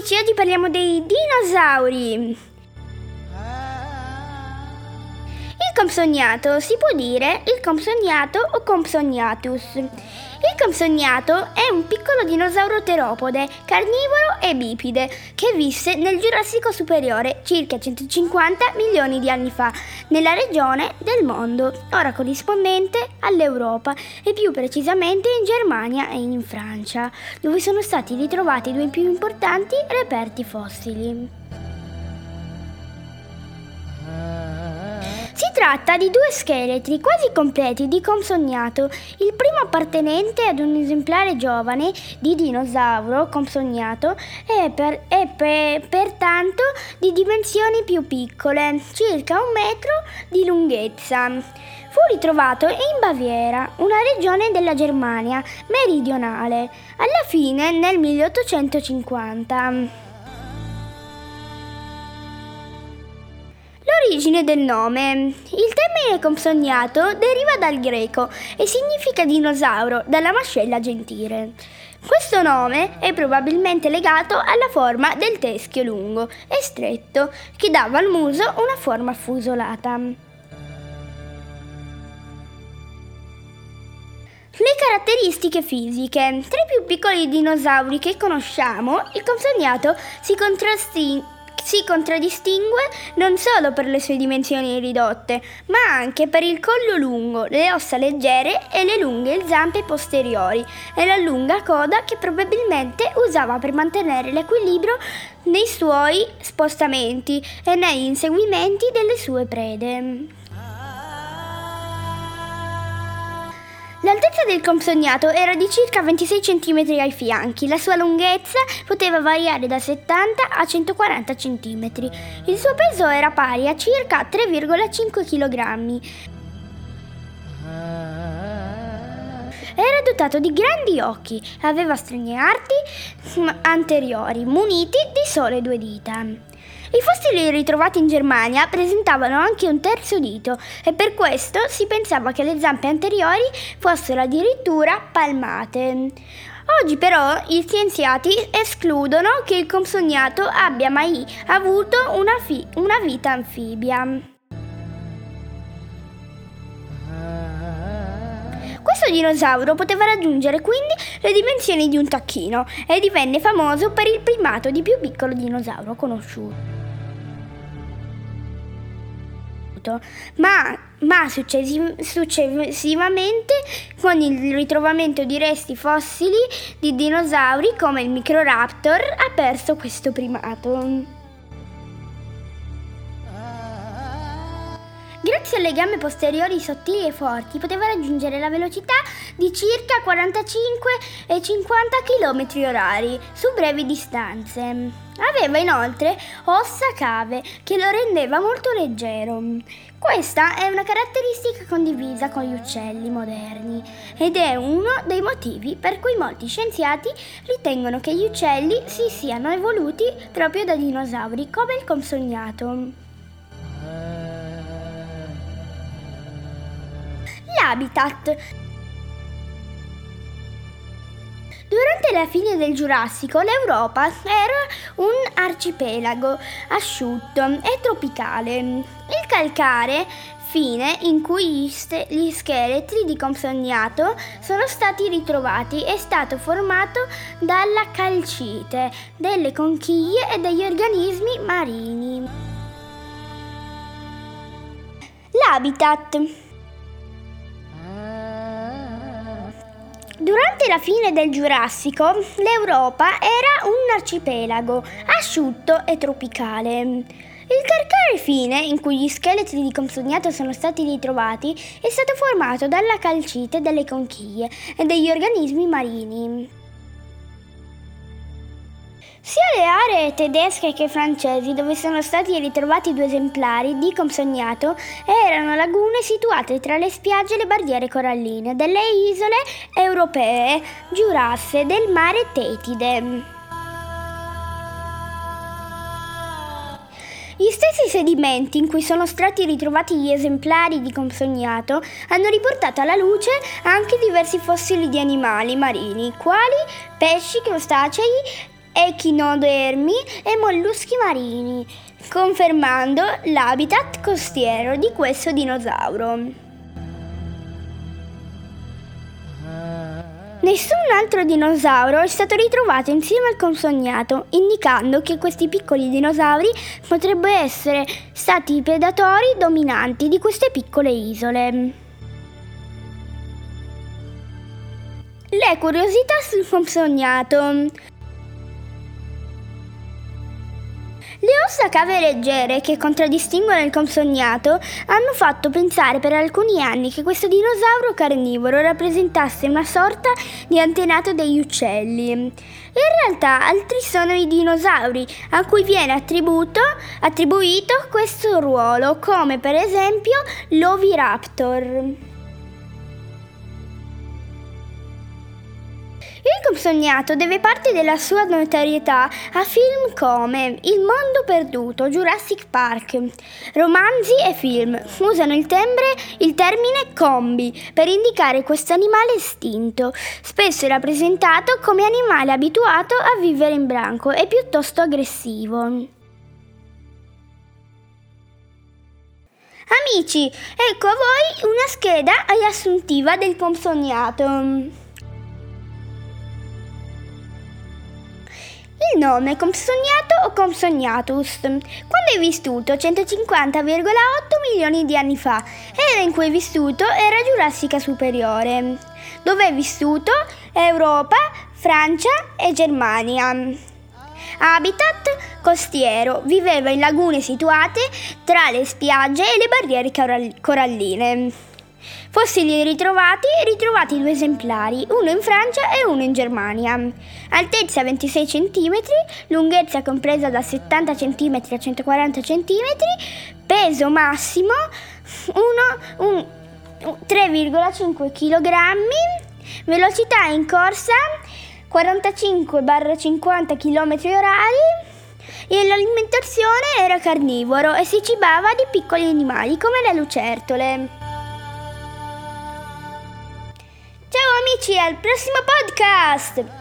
oggi parliamo dei dinosauri. Compsognato si può dire il compsognato o compsognatus. Il compsognato è un piccolo dinosauro teropode, carnivoro e bipide, che visse nel Giurassico superiore circa 150 milioni di anni fa, nella regione del mondo, ora corrispondente all'Europa e più precisamente in Germania e in Francia, dove sono stati ritrovati due più importanti reperti fossili. Tratta di due scheletri quasi completi di compsognato, il primo appartenente ad un esemplare giovane di dinosauro compsognato e, per, e per, pertanto di dimensioni più piccole, circa un metro di lunghezza. Fu ritrovato in Baviera, una regione della Germania meridionale, alla fine nel 1850. L'origine del nome. Il termine compsognato deriva dal greco e significa dinosauro, dalla mascella gentile. Questo nome è probabilmente legato alla forma del teschio lungo e stretto, che dava al muso una forma fusolata. Le caratteristiche fisiche. Tra i più piccoli dinosauri che conosciamo, il compsognato si contrastingue si contraddistingue non solo per le sue dimensioni ridotte, ma anche per il collo lungo, le ossa leggere e le lunghe zampe posteriori e la lunga coda che probabilmente usava per mantenere l'equilibrio nei suoi spostamenti e negli inseguimenti delle sue prede. L'altezza del compsognato era di circa 26 cm ai fianchi, la sua lunghezza poteva variare da 70 a 140 cm. Il suo peso era pari a circa 3,5 kg. Era dotato di grandi occhi, aveva strani arti anteriori muniti di sole due dita. I fossili ritrovati in Germania presentavano anche un terzo dito e per questo si pensava che le zampe anteriori fossero addirittura palmate. Oggi però gli scienziati escludono che il compsognato abbia mai avuto una, fi- una vita anfibia. Questo dinosauro poteva raggiungere quindi le dimensioni di un tacchino e divenne famoso per il primato di più piccolo dinosauro conosciuto conosciuto, ma, ma successivamente con il ritrovamento di resti fossili di dinosauri come il Microraptor ha perso questo primato. Grazie alle gambe posteriori sottili e forti poteva raggiungere la velocità di circa 45 e 50 km h su brevi distanze. Aveva inoltre ossa cave che lo rendeva molto leggero. Questa è una caratteristica condivisa con gli uccelli moderni ed è uno dei motivi per cui molti scienziati ritengono che gli uccelli si siano evoluti proprio da dinosauri come il consognato. L'habitat. Durante la fine del Giurassico l'Europa era un arcipelago asciutto e tropicale. Il calcare fine in cui gli, scheletri di Compsognato sono stati ritrovati è stato formato dalla calcite, delle conchiglie e degli organismi marini. L'habitat Durante la fine del Giurassico l'Europa era un arcipelago asciutto e tropicale. Il calcare fine in cui gli scheletri di Compsognato sono stati ritrovati è stato formato dalla calcite delle conchiglie e degli organismi marini. Sia le aree tedesche che francesi dove sono stati ritrovati due esemplari di Compsognato erano lagune situate tra le spiagge e le barriere coralline delle isole europee giurasse del mare Tetide. Gli stessi sedimenti in cui sono stati ritrovati gli esemplari di Compsognato hanno riportato alla luce anche diversi fossili di animali marini, quali pesci, crostacei echinodermi e molluschi marini, confermando l'habitat costiero di questo dinosauro. Nessun altro dinosauro è stato ritrovato insieme al consognato, indicando che questi piccoli dinosauri potrebbero essere stati i predatori dominanti di queste piccole isole. Le curiosità sul consognato. Le ossa cave leggere che contraddistinguono il consognato hanno fatto pensare per alcuni anni che questo dinosauro carnivoro rappresentasse una sorta di antenato degli uccelli. In realtà altri sono i dinosauri a cui viene attribuito, attribuito questo ruolo, come per esempio l'Oviraptor. Il Compsognato deve parte della sua notorietà a film come Il mondo perduto, Jurassic Park. Romanzi e film usano il, tembre, il termine combi per indicare questo animale estinto, spesso rappresentato come animale abituato a vivere in branco e piuttosto aggressivo. Amici, ecco a voi una scheda riassuntiva del Compsognato. Il nome Compsognato o Compsognatus, quando è vissuto 150,8 milioni di anni fa, era in cui è vissuto era Giurassica superiore, dove è vissuto Europa, Francia e Germania. Habitat costiero, viveva in lagune situate tra le spiagge e le barriere coralline. Fossili ritrovati, ritrovati due esemplari, uno in Francia e uno in Germania. Altezza 26 cm, lunghezza compresa da 70 cm a 140 cm, peso massimo 3,5 kg, velocità in corsa 45-50 km h e l'alimentazione era carnivoro e si cibava di piccoli animali come le lucertole. Amici, al prossimo podcast!